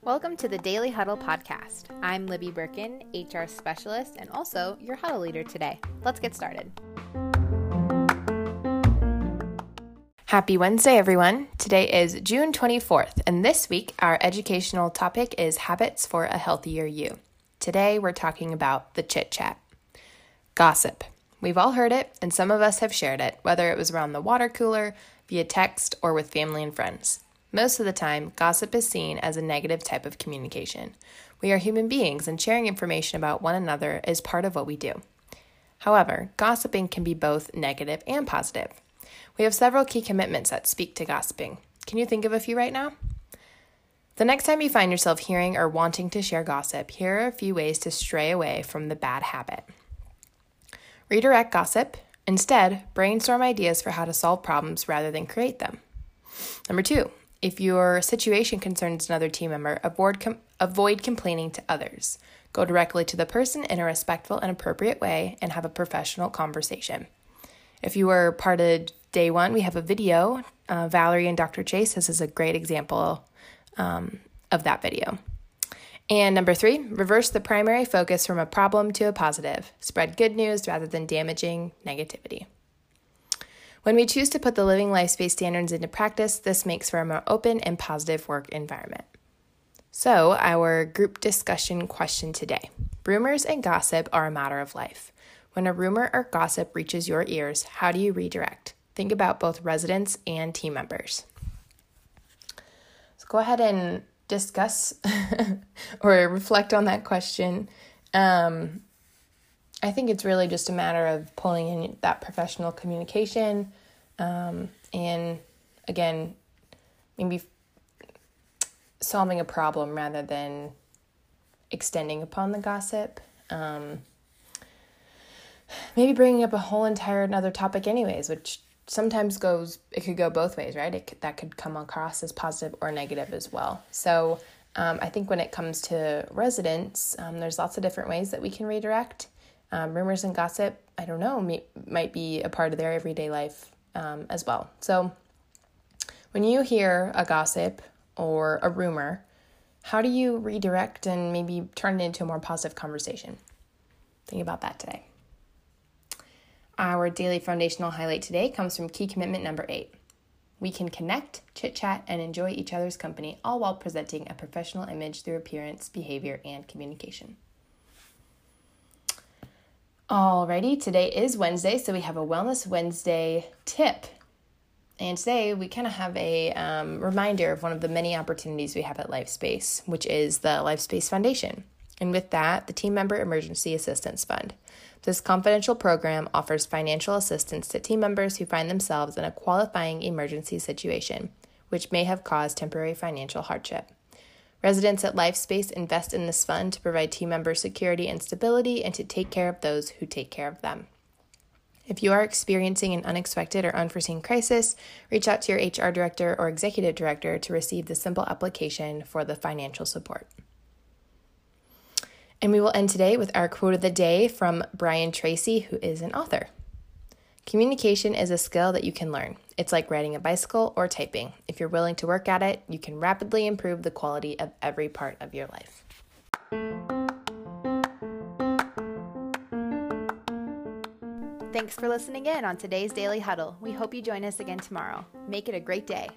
Welcome to the Daily Huddle podcast. I'm Libby Birkin, HR specialist, and also your huddle leader today. Let's get started. Happy Wednesday, everyone. Today is June 24th, and this week our educational topic is habits for a healthier you. Today we're talking about the chit chat. Gossip. We've all heard it, and some of us have shared it, whether it was around the water cooler, via text, or with family and friends. Most of the time, gossip is seen as a negative type of communication. We are human beings, and sharing information about one another is part of what we do. However, gossiping can be both negative and positive. We have several key commitments that speak to gossiping. Can you think of a few right now? The next time you find yourself hearing or wanting to share gossip, here are a few ways to stray away from the bad habit. Redirect gossip. Instead, brainstorm ideas for how to solve problems rather than create them. Number two, if your situation concerns another team member, avoid, com- avoid complaining to others. Go directly to the person in a respectful and appropriate way and have a professional conversation. If you were part of day one, we have a video. Uh, Valerie and Dr. Chase, this is a great example um, of that video. And number three, reverse the primary focus from a problem to a positive. Spread good news rather than damaging negativity. When we choose to put the Living LifeSpace standards into practice, this makes for a more open and positive work environment. So, our group discussion question today Rumors and gossip are a matter of life. When a rumor or gossip reaches your ears, how do you redirect? Think about both residents and team members. So, go ahead and discuss or reflect on that question. Um, I think it's really just a matter of pulling in that professional communication um, and again, maybe solving a problem rather than extending upon the gossip. Um, maybe bringing up a whole entire another topic, anyways, which sometimes goes, it could go both ways, right? It could, that could come across as positive or negative as well. So um, I think when it comes to residents, um, there's lots of different ways that we can redirect. Um, rumors and gossip, I don't know, may, might be a part of their everyday life um, as well. So when you hear a gossip or a rumor, how do you redirect and maybe turn it into a more positive conversation? Think about that today. Our daily foundational highlight today comes from key commitment number eight. We can connect, chit chat, and enjoy each other's company, all while presenting a professional image through appearance, behavior, and communication. Alrighty, today is Wednesday, so we have a Wellness Wednesday tip. And today we kind of have a um, reminder of one of the many opportunities we have at LifeSpace, which is the LifeSpace Foundation. And with that, the Team Member Emergency Assistance Fund. This confidential program offers financial assistance to team members who find themselves in a qualifying emergency situation, which may have caused temporary financial hardship. Residents at LifeSpace invest in this fund to provide team members security and stability and to take care of those who take care of them. If you are experiencing an unexpected or unforeseen crisis, reach out to your HR director or executive director to receive the simple application for the financial support. And we will end today with our quote of the day from Brian Tracy, who is an author. Communication is a skill that you can learn. It's like riding a bicycle or typing. If you're willing to work at it, you can rapidly improve the quality of every part of your life. Thanks for listening in on today's Daily Huddle. We hope you join us again tomorrow. Make it a great day.